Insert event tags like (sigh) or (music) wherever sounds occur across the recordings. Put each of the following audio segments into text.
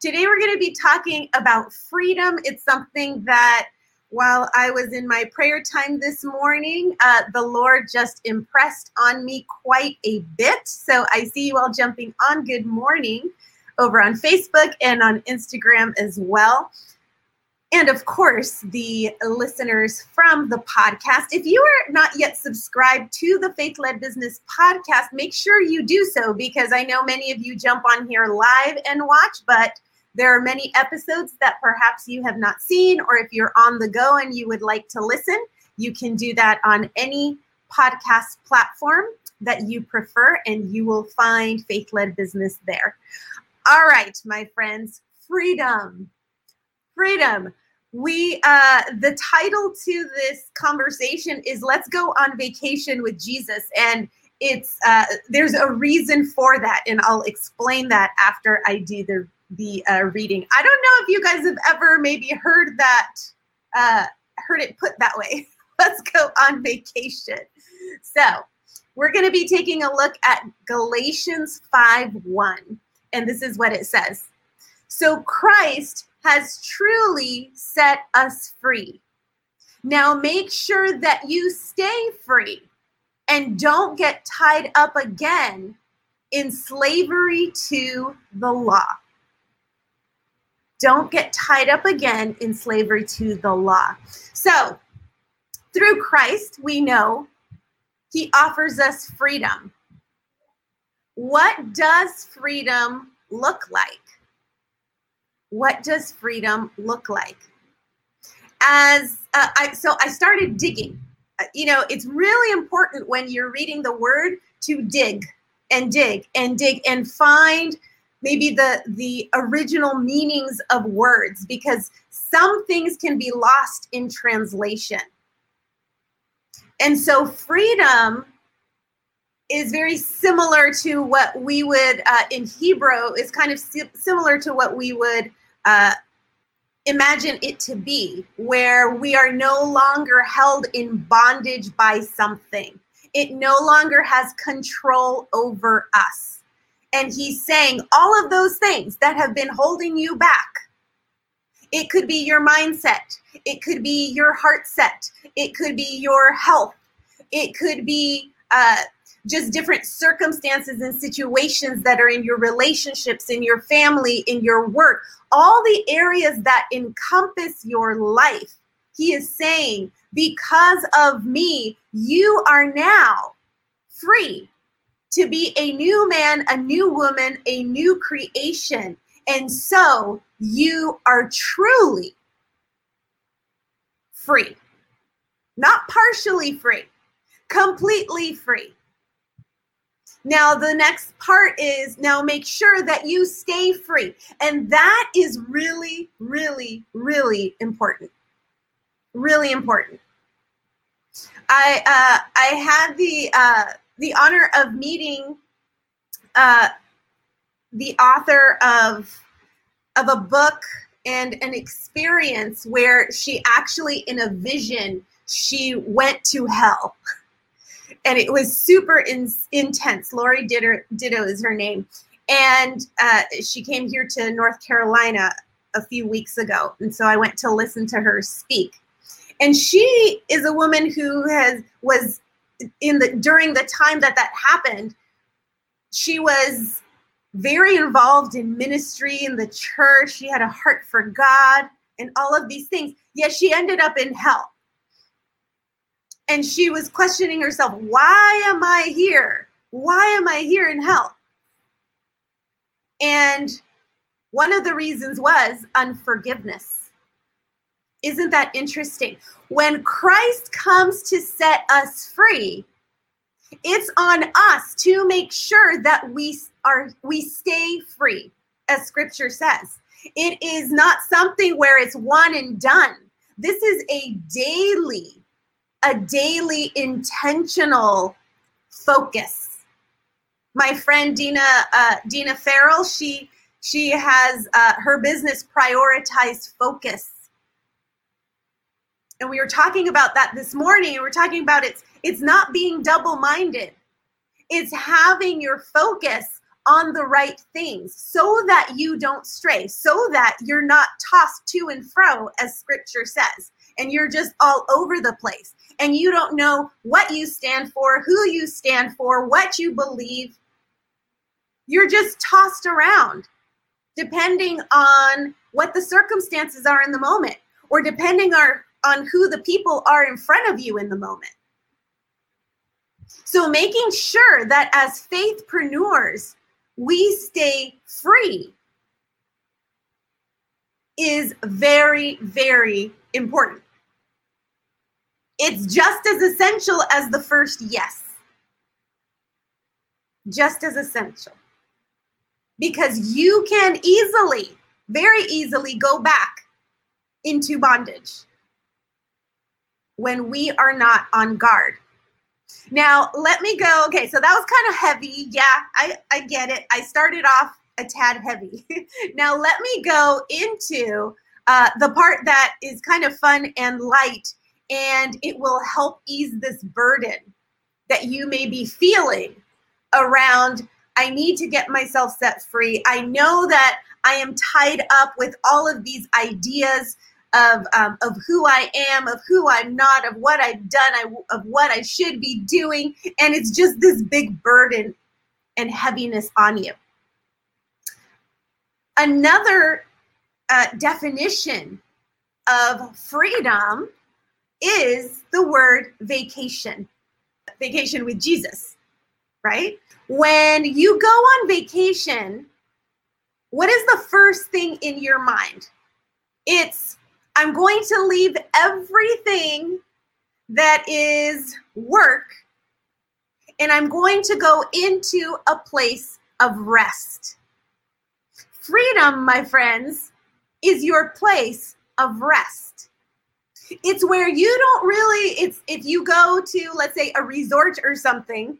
Today, we're going to be talking about freedom. It's something that, while I was in my prayer time this morning, uh, the Lord just impressed on me quite a bit. So I see you all jumping on. Good morning over on Facebook and on Instagram as well. And of course, the listeners from the podcast. If you are not yet subscribed to the Faith Led Business podcast, make sure you do so because I know many of you jump on here live and watch, but there are many episodes that perhaps you have not seen, or if you're on the go and you would like to listen, you can do that on any podcast platform that you prefer, and you will find Faith Led Business there. All right, my friends, freedom. Freedom. We, uh, the title to this conversation is Let's Go on Vacation with Jesus. And it's, uh, there's a reason for that. And I'll explain that after I do the the uh, reading. I don't know if you guys have ever maybe heard that, uh, heard it put that way. (laughs) Let's go on vacation. So we're going to be taking a look at Galatians 5 1. And this is what it says. So Christ has truly set us free. Now make sure that you stay free and don't get tied up again in slavery to the law don't get tied up again in slavery to the law. So, through Christ, we know he offers us freedom. What does freedom look like? What does freedom look like? As uh, I, so I started digging. Uh, you know, it's really important when you're reading the word to dig and dig and dig and find maybe the the original meanings of words because some things can be lost in translation. And so freedom is very similar to what we would uh, in hebrew is kind of si- similar to what we would uh, imagine it to be where we are no longer held in bondage by something. It no longer has control over us and he's saying all of those things that have been holding you back. It could be your mindset, it could be your heart set, it could be your health, it could be uh, just different circumstances and situations that are in your relationships, in your family, in your work, all the areas that encompass your life. He is saying, because of me, you are now free to be a new man, a new woman, a new creation. And so you are truly free, not partially free, completely free. Now, the next part is now make sure that you stay free. And that is really, really, really important. Really important. I uh, I had the uh, the honor of meeting uh, the author of of a book and an experience where she actually in a vision she went to hell. (laughs) And it was super in, intense. Lori ditto, ditto is her name. And uh, she came here to north carolina a few weeks ago. And so i went to listen to her speak. And she is a woman who has was in the during the time that that happened she was very involved in ministry in the church. She had a heart for god and all of these things. Yet she ended up in hell. And she was questioning herself why am i here? Why am i here in hell? And one of the reasons was unforgiveness isn't that interesting? When Christ comes to set us free, it's on us to make sure that we are we stay free, as scripture says. It is not something where it's one and done. This is a daily, a daily intentional focus. My friend Dina uh, Dina Farrell, she she has uh, her business prioritized focus and we were talking about that this morning and we're talking about it's it's not being double-minded. It's having your focus on the right things so that you don't stray so that you're not tossed to and fro as scripture says and you're just all over the place and you don't know what you stand for who you stand for what you believe. You're just tossed around depending on what the circumstances are in the moment or depending on on who the people are in front of you in the moment. So making sure that as faithpreneurs, we stay free is very, very important. It's just as essential as the first yes. Just as essential. Because you can easily, very easily go back into bondage when we are not on guard. Now, let me go. Okay, so that was kind of heavy. Yeah, I, I get it. I started off a tad heavy. (laughs) now, let me go into uh, the part that is kind of fun and light, and it will help ease this burden that you may be feeling around. I need to get myself set free. I know that I am tied up with all of these ideas of um, of who I am, of who I'm not, of what I've done, I, of what I should be doing, and it's just this big burden and heaviness on you. Another uh, definition of freedom is the word vacation, vacation with Jesus, right? When you go on vacation, what is the first thing in your mind? It's I'm going to leave everything that is work and I'm going to go into a place of rest. Freedom, my friends, is your place of rest. It's where you don't really, it's if you go to, let's say, a resort or something,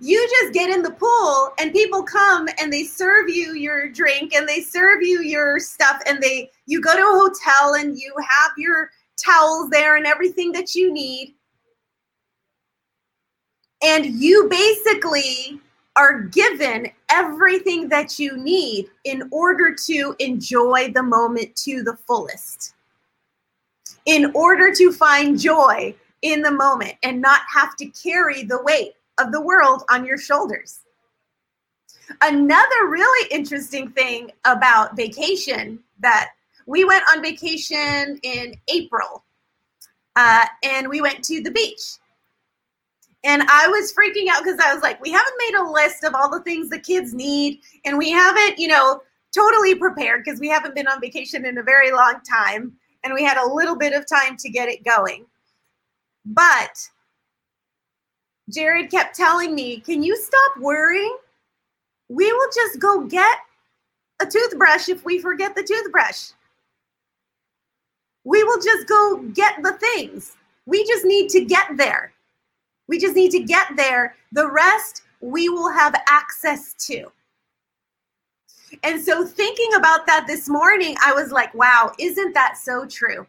you just get in the pool and people come and they serve you your drink and they serve you your stuff and they you go to a hotel and you have your towels there and everything that you need. And you basically are given everything that you need in order to enjoy the moment to the fullest. In order to find joy in the moment and not have to carry the weight of the world on your shoulders. Another really interesting thing about vacation that we went on vacation in April uh, and we went to the beach. And I was freaking out because I was like, we haven't made a list of all the things the kids need, and we haven't, you know, totally prepared because we haven't been on vacation in a very long time, and we had a little bit of time to get it going. But Jared kept telling me, Can you stop worrying? We will just go get a toothbrush if we forget the toothbrush. We will just go get the things. We just need to get there. We just need to get there. The rest we will have access to. And so, thinking about that this morning, I was like, wow, isn't that so true?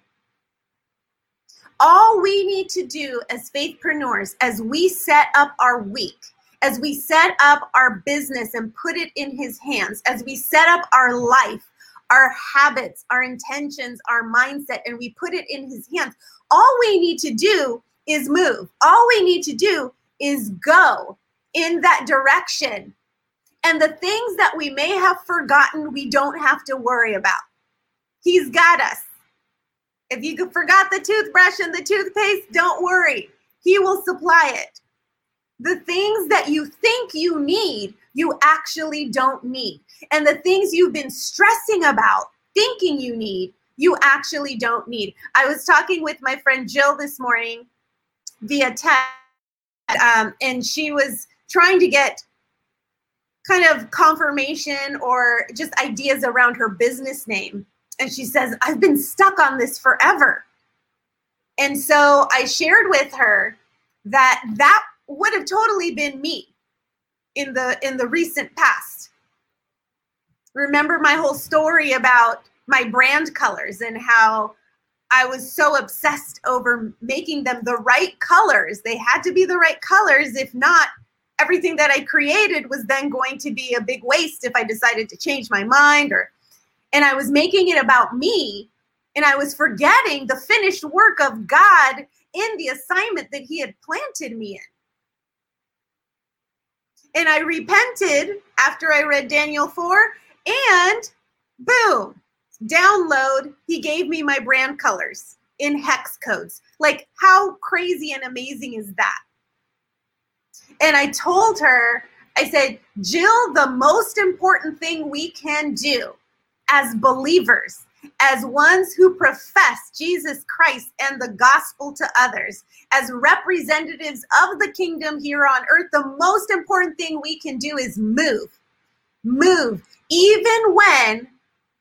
All we need to do as faithpreneurs, as we set up our week, as we set up our business and put it in His hands, as we set up our life, our habits, our intentions, our mindset, and we put it in His hands, all we need to do is move. All we need to do is go in that direction. And the things that we may have forgotten, we don't have to worry about. He's got us. If you forgot the toothbrush and the toothpaste, don't worry. He will supply it. The things that you think you need, you actually don't need. And the things you've been stressing about, thinking you need, you actually don't need. I was talking with my friend Jill this morning via text, um, and she was trying to get kind of confirmation or just ideas around her business name. And she says, I've been stuck on this forever. And so I shared with her that that would have totally been me in the in the recent past. Remember my whole story about my brand colors and how I was so obsessed over making them the right colors. They had to be the right colors. If not, everything that I created was then going to be a big waste if I decided to change my mind or and I was making it about me and I was forgetting the finished work of God in the assignment that he had planted me in. And I repented after I read Daniel 4 and boom, download, he gave me my brand colors in hex codes. Like how crazy and amazing is that? And I told her, I said, Jill, the most important thing we can do as believers, as ones who profess Jesus Christ and the gospel to others, as representatives of the kingdom here on earth, the most important thing we can do is move. Move, even when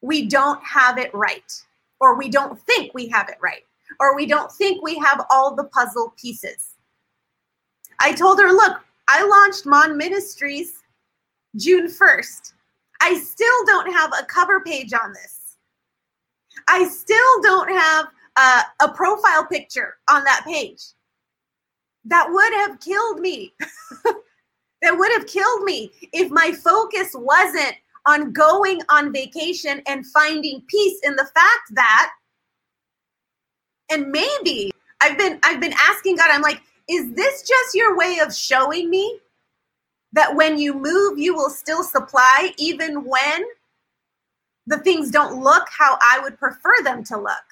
we don't have it right, or we don't think we have it right, or we don't think we have all the puzzle pieces. I told her, look, I launched Mon Ministries June 1st. I still don't have a cover page on this. I still don't have a, profile picture on that page. That would have killed me. (laughs) that would have killed me if my focus wasn't on going on vacation and finding peace in the fact that and maybe I've been I've been asking God I'm like is this just your way of showing me that when you move, you will still supply, even when the things don't look how I would prefer them to look?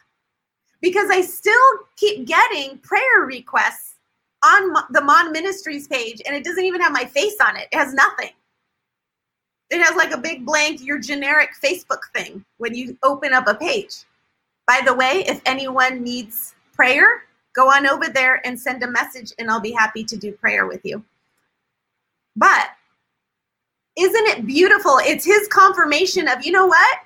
Because I still keep getting prayer requests on the Mon Ministries page, and it doesn't even have my face on it. It has nothing. It has like a big blank, your generic Facebook thing when you open up a page. By the way, if anyone needs prayer, go on over there and send a message, and I'll be happy to do prayer with you. But isn't it beautiful? It's his confirmation of, you know what?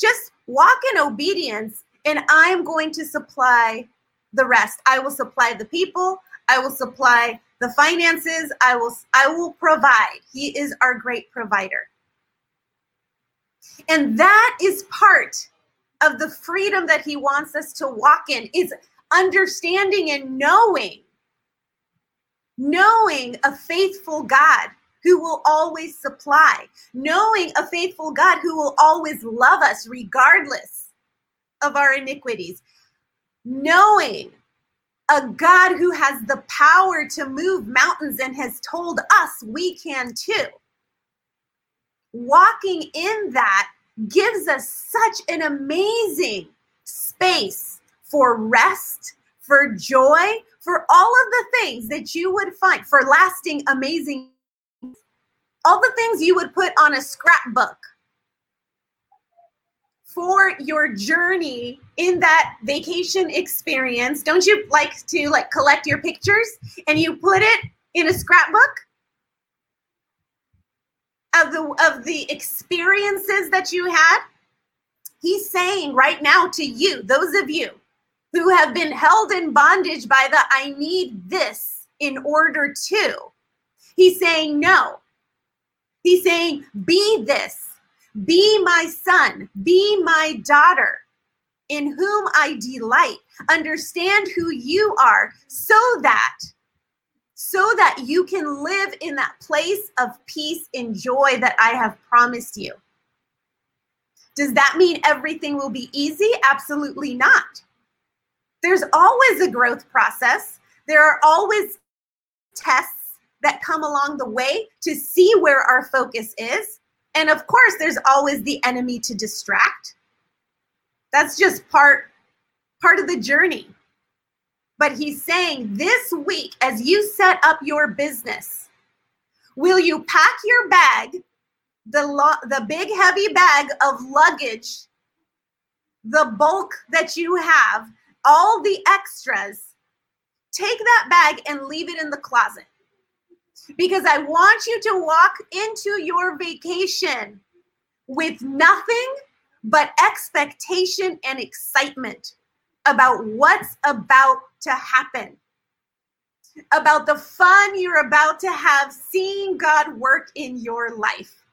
Just walk in obedience, and I'm going to supply the rest. I will supply the people, I will supply the finances, I will I will provide. He is our great provider. And that is part of the freedom that he wants us to walk in is understanding and knowing, knowing a faithful God who will always supply, knowing a faithful God who will always love us regardless of our iniquities, knowing a God who has the power to move mountains and has told us we can too. Walking in that gives us such an amazing space for rest, for joy, for all of the things that you would find, for lasting, amazing, all the things you would put on a scrapbook for your journey in that vacation experience. Don't you like to like collect your pictures and you put it in a scrapbook? Of the of the experiences that you had? He's saying right now to you those of you who have been held in bondage by the I need this in order to. He's saying, no. He's saying, be this, be my son, be my daughter, in whom I delight. Understand who you are so that so that you can live in that place of peace and joy that I have promised you. Does that mean everything will be easy? Absolutely not there's always a growth process. There are always tests that come along the way to see where our focus is. And of course, there's always the enemy to distract. That's just part part of the journey. But he's saying this week as you set up your business, will you pack your bag, the lo- the big heavy bag of luggage, the bulk that you have all the extras, take that bag and leave it in the closet. because I want you to walk into your vacation with nothing but expectation and excitement about what's about to happen, about the fun you're about to have seeing God work in your life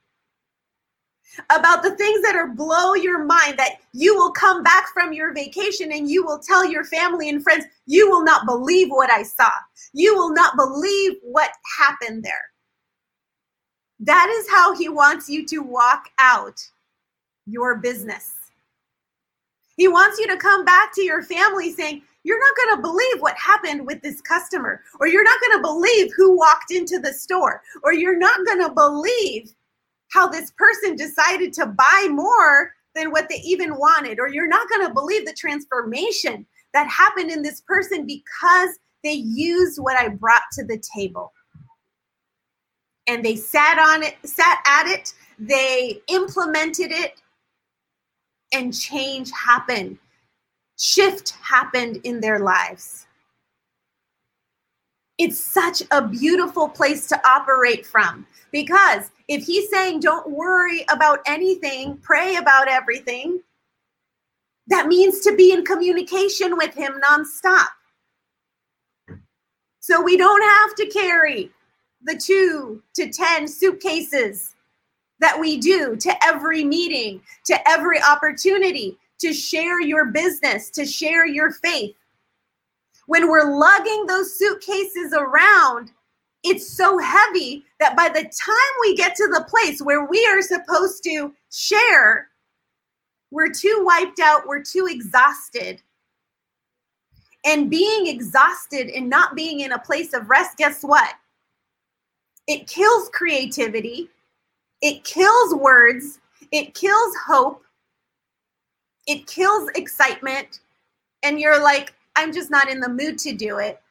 about the things that are blow your mind that you will come back from your vacation and you will tell your family and friends you will not believe what i saw. You will not believe what happened there. That is how he wants you to walk out your business. He wants you to come back to your family saying you're not going to believe what happened with this customer or you're not going to believe who walked into the store or you're not going to believe how this person decided to buy more than what they even wanted, or you're not going to believe the transformation that happened in this person because they used what I brought to the table. And they sat on it, sat at it, they implemented it, and change happened. Shift happened in their lives. It's such a beautiful place to operate from because if he's saying, don't worry about anything, pray about everything, that means to be in communication with him nonstop. So we don't have to carry the two to 10 suitcases that we do to every meeting, to every opportunity to share your business, to share your faith. When we're lugging those suitcases around, it's so heavy that by the time we get to the place where we are supposed to share, we're too wiped out, we're too exhausted. And being exhausted and not being in a place of rest, guess what? It kills creativity, it kills words, it kills hope, it kills excitement. And you're like, I'm just not in the mood to do it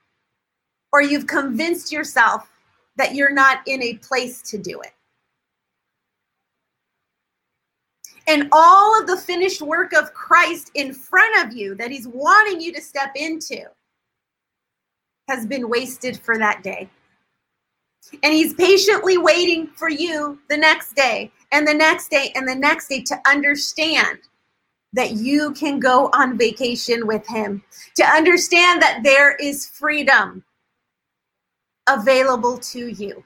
or you've convinced yourself that you're not in a place to do it. And all of the finished work of Christ in front of you that he's wanting you to step into has been wasted for that day. And he's patiently waiting for you the next day and the next day and the next day to understand that you can go on vacation with him, to understand that there is freedom available to you.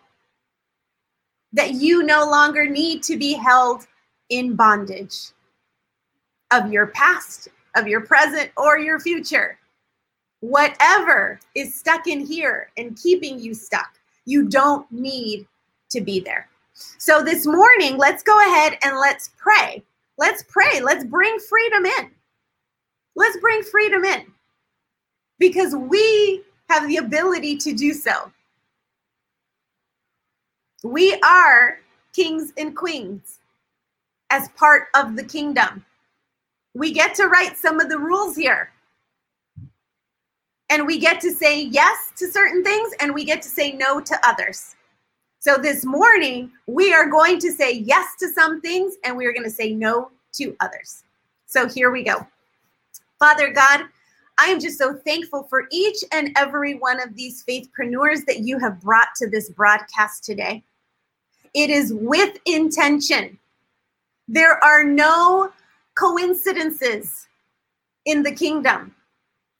That you no longer need to be held in bondage of your past, of your present, or your future. Whatever is stuck in here and keeping you stuck, you don't need to be there. So this morning, let's go ahead and let's pray. Let's pray. Let's bring freedom in. Let's bring freedom in because we have the ability to do so. We are kings and queens as part of the kingdom. We get to write some of the rules here. And we get to say yes to certain things and we get to say no to others. So this morning, we are going to say yes to some things and we are going to say no to others. So here we go. Father God, I am just so thankful for each and every one of these faithpreneurs that you have brought to this broadcast today. It is with intention. There are no coincidences in the kingdom.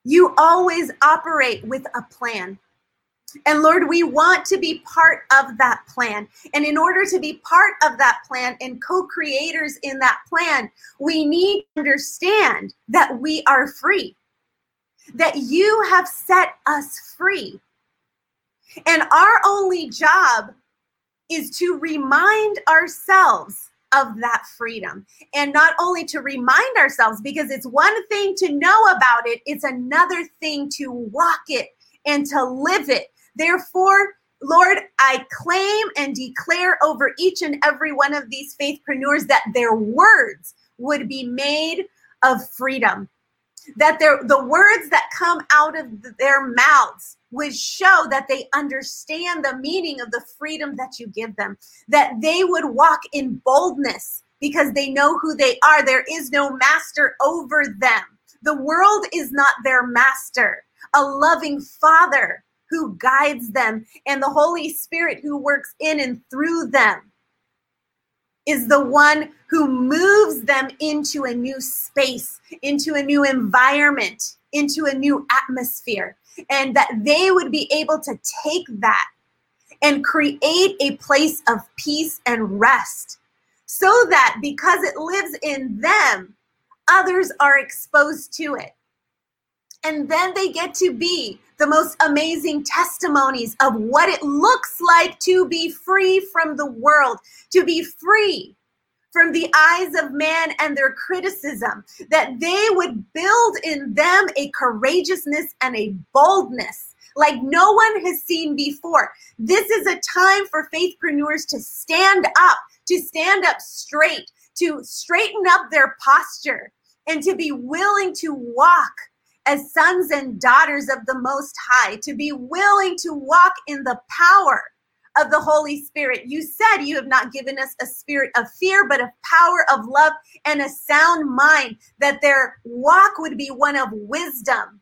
You always operate with a plan. And Lord, we want to be part of that plan. And in order to be part of that plan and co creators in that plan, we need to understand that we are free, that you have set us free. And our only job is to remind ourselves of that freedom. And not only to remind ourselves, because it's one thing to know about it, it's another thing to walk it and to live it. Therefore, Lord, I claim and declare over each and every one of these faithpreneurs that their words would be made of freedom, that the words that come out of their mouths would show that they understand the meaning of the freedom that you give them, that they would walk in boldness because they know who they are. There is no master over them. The world is not their master. A loving father who guides them and the Holy Spirit who works in and through them is the one who moves them into a new space, into a new environment, into a new atmosphere, and that they would be able to take that and create a place of peace and rest so that because it lives in them, others are exposed to it. And then they get to be the most amazing testimonies of what it looks like to be free from the world, to be free from the eyes of man and their criticism, that they would build in them a courageousness and a boldness like no one has seen before. This is a time for faithpreneurs to stand up, to stand up straight, to straighten up their posture, and to be willing to walk as sons and daughters of the Most High, to be willing to walk in the power of the Holy Spirit. You said you have not given us a spirit of fear, but of power, of love, and a sound mind, that their walk would be one of wisdom,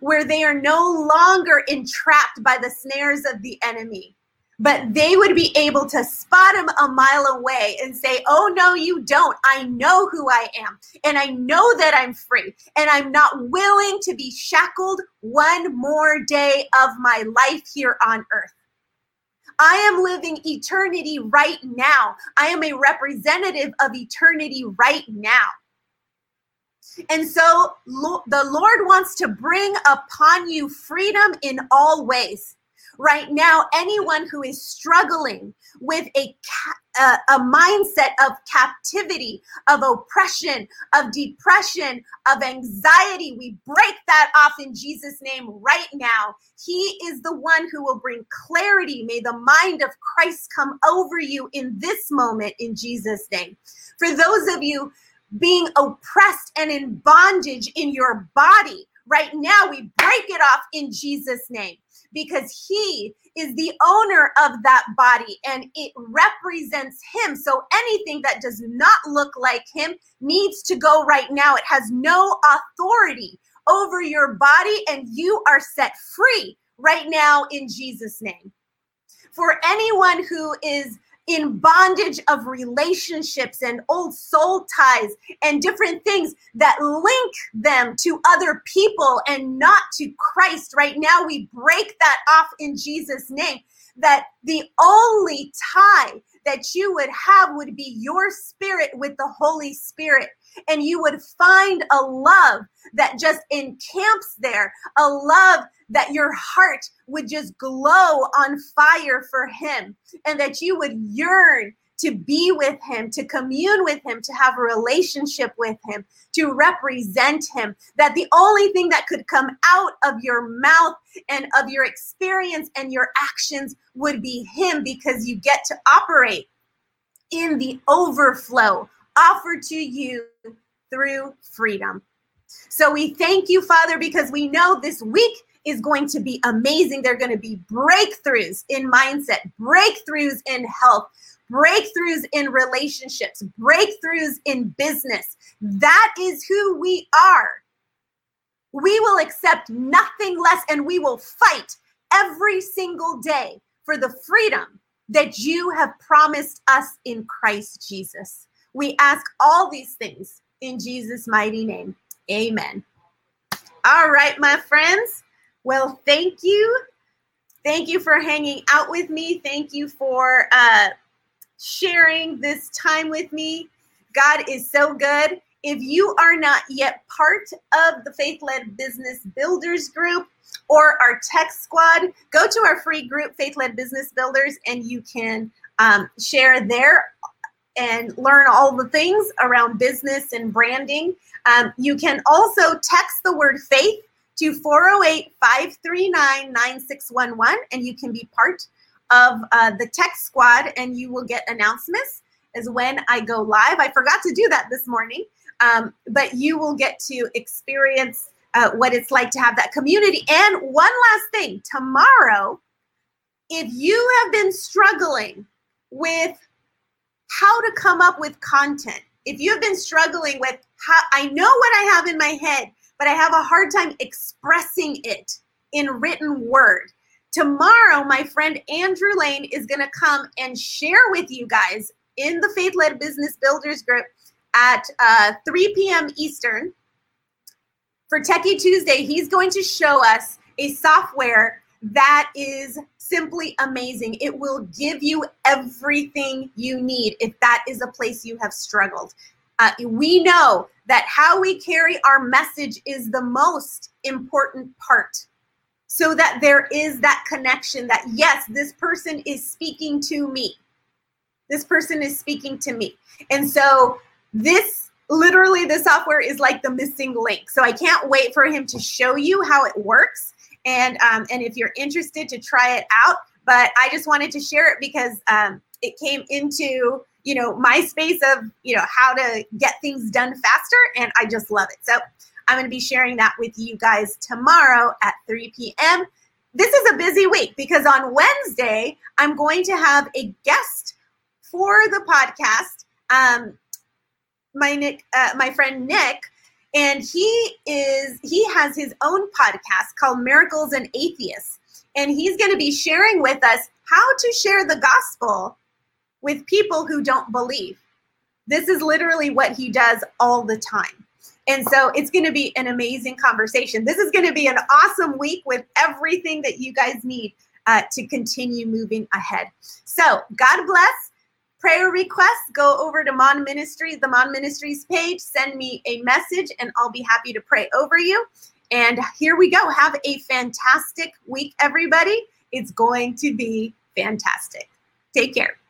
where they are no longer entrapped by the snares of the enemy. But they would be able to spot him a mile away and say, Oh, no, you don't. I know who I am. And I know that I'm free. And I'm not willing to be shackled one more day of my life here on earth. I am living eternity right now. I am a representative of eternity right now. And so the Lord wants to bring upon you freedom in all ways. Right now, anyone who is struggling with a, a, a, mindset of captivity, of oppression, of depression, of anxiety, we break that off in Jesus' name right now. He is the one who will bring clarity. May the mind of Christ come over you in this moment in Jesus' name. For those of you being oppressed and in bondage in your body. Right now, we break it off in Jesus' name because He is the owner of that body and it represents Him. So anything that does not look like Him needs to go right now. It has no authority over your body and you are set free right now in Jesus' name. For anyone who is in bondage of relationships and old soul ties and different things that link them to other people and not to Christ. Right now, we break that off in Jesus' name. That the only tie that you would have would be your spirit with the Holy Spirit. And you would find a love that just encamps there, a love that your heart would just glow on fire for Him, and that you would yearn to be with him, to commune with him, to have a relationship with him, to represent him. That the only thing that could come out of your mouth and of your experience and your actions would be him because you get to operate in the overflow offered to you through freedom. So we thank you, Father, because we know this week is going to be amazing. There are going to be breakthroughs in mindset, breakthroughs in health, breakthroughs in relationships, breakthroughs in business. That is who we are. We will accept nothing less and we will fight every single day for the freedom that you have promised us in Christ Jesus. We ask all these things in Jesus' mighty name. Amen. All right, my friends. Well, thank you. Thank you for hanging out with me. Thank you for uh, sharing this time with me. God is so good. If you are not yet part of the Faith Led Business Builders Group or our tech squad, go to our free group, Faith Led Business Builders, and you can um, share there and learn all the things around business and branding. Um, you can also text the word faith to 408 539 9611 and you can be part of uh, the tech squad and you will get announcements as when I go live. I forgot to do that this morning, um, but you will get to experience uh, what it's like to have that community. And one last thing tomorrow, if you have been struggling with how to come up with content, if you've been struggling with how I know what I have in my head, but I have a hard time expressing it in written word, tomorrow, my friend Andrew Lane is going to come and share with you guys in the Faith Led Business Builders group at uh, 3 p.m. Eastern. For Techie Tuesday, he's going to show us a software that is simply amazing. It will give you everything you need if that is a place you have struggled. Uh, we know that how we carry our message is the most important part so that there is that connection that, yes, this person is speaking to me. This person is speaking to me. And so, this literally, the software is like the missing link. So, I can't wait for him to show you how it works. And, um, and if you're interested to try it out, but I just wanted to share it because um, it came into you know my space of you know how to get things done faster and i just love it. So i'm going to be sharing that with you guys tomorrow at 3 p.m this is a busy week because on wednesday i'm going to have a guest for the podcast. Um, my nick uh, my friend nick and he is he has his own podcast called miracles and atheists and he's going to be sharing with us how to share the gospel with people who don't believe. This is literally what he does all the time. And so it's going to be an amazing conversation. This is going to be an awesome week with everything that you guys need uh, to continue moving ahead. So, God bless. Prayer requests, go over to Mon Ministries, the Mon Ministries page, send me a message, and I'll be happy to pray over you. And here we go. Have a fantastic week, everybody. It's going to be fantastic. Take care.